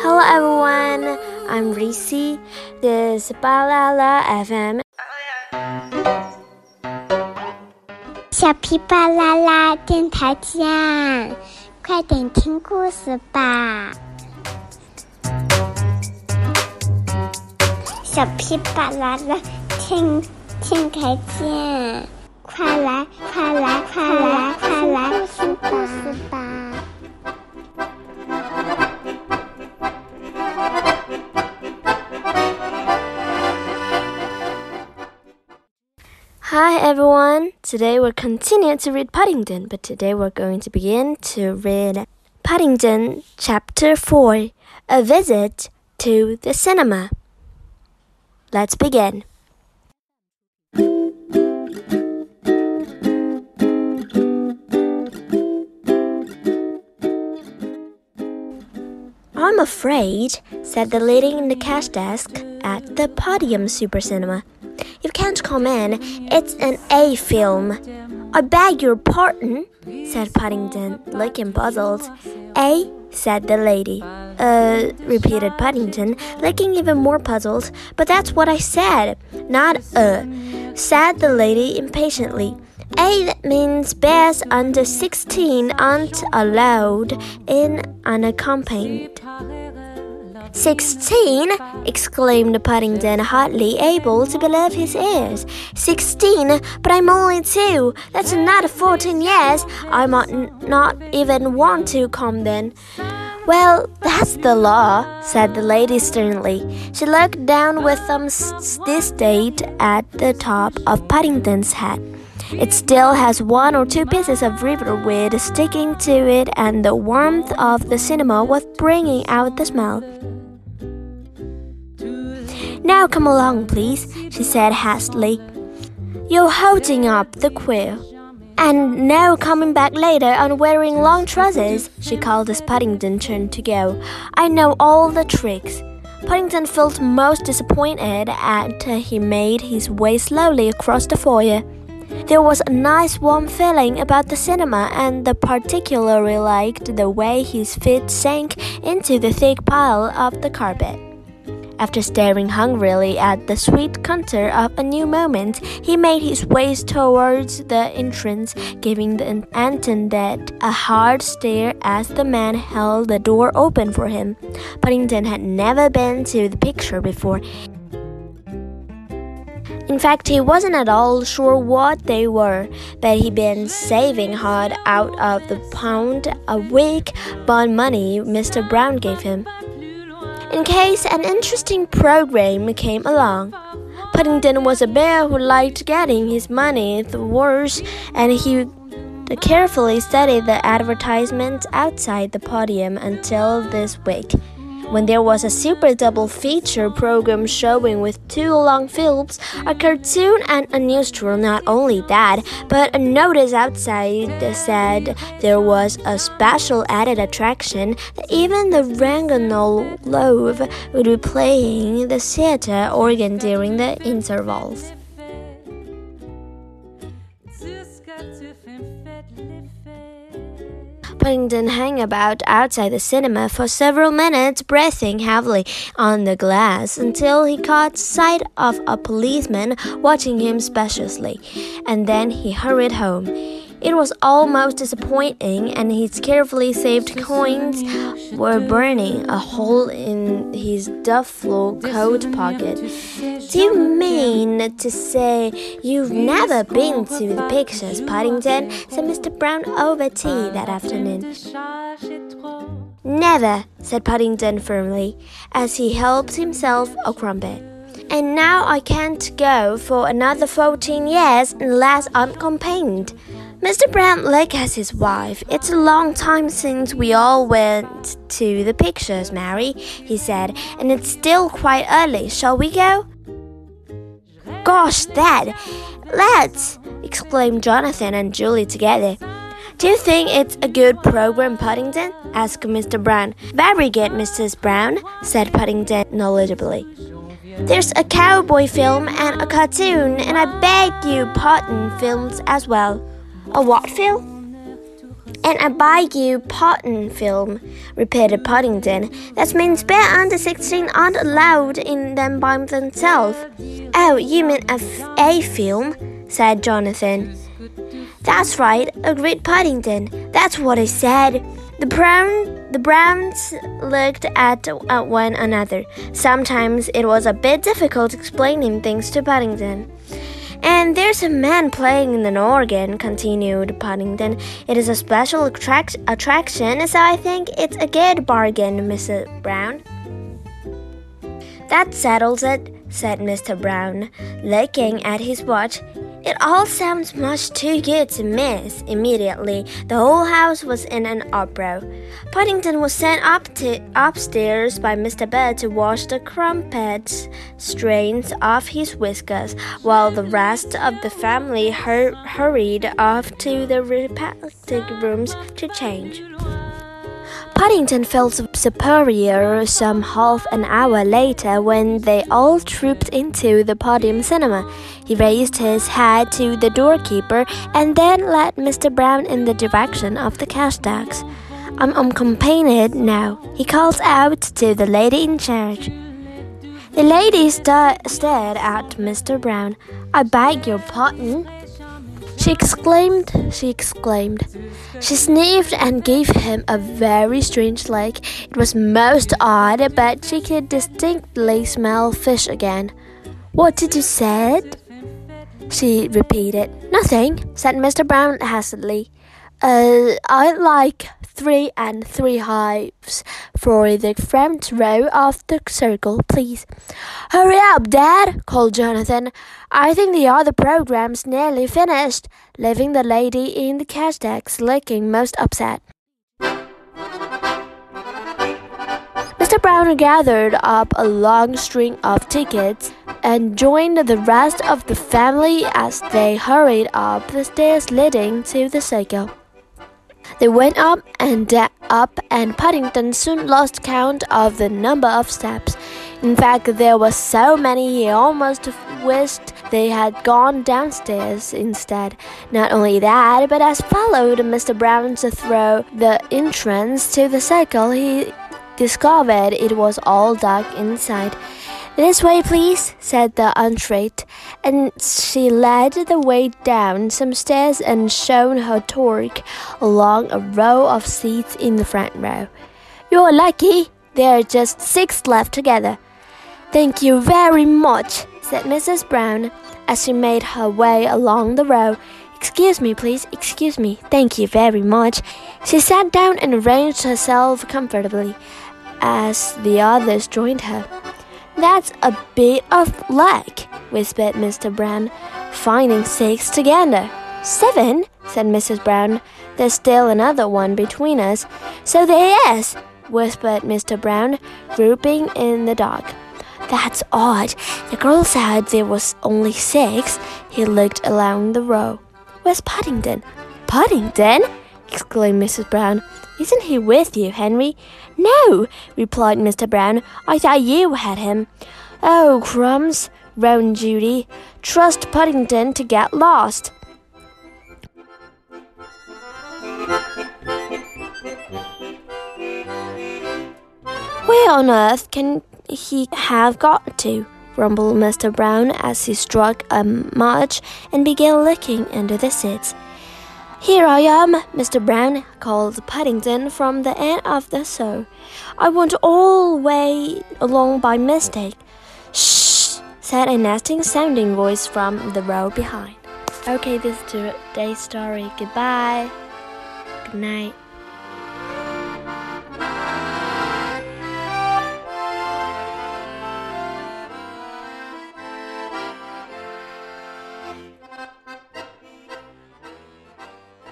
Hello everyone, I'm Reese. This is 巴啦啦 FM. 小皮巴啦啦电台见，快点听故事吧！小皮巴啦啦听电台见，快来快来快来快来听故事吧 Today we'll continue to read Paddington, but today we're going to begin to read Paddington Chapter 4 A Visit to the Cinema. Let's begin. Afraid, said the lady in the cash desk at the Podium Super Cinema. You can't come in. It's an A film. I beg your pardon, said Paddington, looking puzzled. A, said the lady. Uh, repeated Paddington, looking even more puzzled. But that's what I said, not uh, said the lady impatiently. A that means bears under 16 aren't allowed in unaccompanied. Sixteen! exclaimed Paddington, hardly able to believe his ears. Sixteen! But I'm only two! That's another fourteen years! I might not even want to come then. Well, that's the law, said the lady sternly. She looked down with some disdain at the top of Paddington's hat. It still has one or two pieces of riverweed sticking to it, and the warmth of the cinema was bringing out the smell. Now come along, please, she said hastily. You're holding up the queue. And now coming back later and wearing long trousers, she called as Paddington turned to go. I know all the tricks. Paddington felt most disappointed at he made his way slowly across the foyer. There was a nice warm feeling about the cinema, and the particularly liked the way his feet sank into the thick pile of the carpet. After staring hungrily at the sweet contour of a new moment, he made his way towards the entrance, giving the attendant a hard stare as the man held the door open for him. Paddington had never been to the picture before. In fact, he wasn't at all sure what they were, but he'd been saving hard out of the pound a week bond money Mr. Brown gave him in case an interesting program came along. Paddington was a bear who liked getting his money the worse, and he carefully studied the advertisements outside the podium until this week when there was a super double feature program showing with two long films, a cartoon, and a news tour. Not only that, but a notice outside said there was a special added attraction that even the Ragnall Loaf would be playing the theater organ during the intervals. Paddington hung about outside the cinema for several minutes, breathing heavily on the glass until he caught sight of a policeman watching him suspiciously, and then he hurried home. It was almost disappointing, and his carefully saved coins were burning a hole in his duffel coat pocket. Do you mean to say you've never been to the pictures, Paddington? said Mr. Brown over tea that afternoon. Never, said Paddington firmly, as he helped himself a crumpet. And now I can't go for another fourteen years unless I'm accompanied. Mr. Brown looked at his wife. It's a long time since we all went to the pictures, Mary, he said, and it's still quite early. Shall we go? Gosh, Dad! Let's! exclaimed Jonathan and Judy together. Do you think it's a good program, Paddington? asked Mr. Brown. Very good, Mrs. Brown, said Paddington knowledgeably. There's a cowboy film and a cartoon, and I beg you pardon films as well. A what film? And a buy you Potten film, repeated Paddington. That means bear under 16 aren't allowed in them by themselves. Oh, you mean a, a film? said Jonathan. That's right, agreed Paddington. That's what I said. The brown the Browns looked at, at one another. Sometimes it was a bit difficult explaining things to Paddington. And there's a man playing an organ, continued Paddington. It is a special attract- attraction, so I think it's a good bargain, Mrs. Brown. That settles it, said Mr. Brown, looking at his watch. It all sounds much too good to miss. Immediately, the whole house was in an uproar. Paddington was sent up to upstairs by Mr. Bird to wash the crumpet strains off his whiskers, while the rest of the family hur hurried off to their respective rooms to change. Paddington felt superior some half an hour later when they all trooped into the podium cinema. He raised his hat to the doorkeeper and then led Mr. Brown in the direction of the cash tax. I'm unaccompanied now, he called out to the lady in charge. The lady st stared at Mr. Brown. I beg your pardon, she exclaimed, she exclaimed. She sniffed and gave him a very strange look. It was most odd, but she could distinctly smell fish again. What did you say? She repeated. Nothing, said Mr. Brown hastily. Uh, I'd like three and three hives for the front row of the circle, please. Hurry up, Dad, called Jonathan. I think the other program's nearly finished, leaving the lady in the cash desk looking most upset. Mr. Brown gathered up a long string of tickets and joined the rest of the family as they hurried up the stairs leading to the circle. They went up and up, and Paddington soon lost count of the number of steps. In fact, there were so many he almost wished they had gone downstairs instead. Not only that, but as followed Mr. Brown through the entrance to the circle, he discovered it was all dark inside. This way, please, said the entreat, and she led the way down some stairs and showed her torque along a row of seats in the front row. You're lucky. There are just six left together. Thank you very much, said Mrs. Brown as she made her way along the row. Excuse me, please, excuse me. Thank you very much. She sat down and arranged herself comfortably as the others joined her. That's a bit of luck, whispered Mr. Brown, finding six together. Seven, said Mrs. Brown. There's still another one between us. So there is, whispered Mr. Brown, groping in the dark. That's odd. The girl said there was only six. He looked along the row. Where's Paddington? Paddington? Exclaimed Mrs. Brown. Isn't he with you, Henry? No, replied Mr. Brown. I thought you had him. Oh, crumbs, groaned Judy. Trust Paddington to get lost. Where on earth can he have got to? grumbled Mr. Brown as he struck a match and began looking under the seats. Here I am, Mr. Brown, called Paddington from the end of the saw. I went all the way along by mistake. Shh, said a nasty sounding voice from the row behind. Okay, this is today's story. Goodbye. Good night.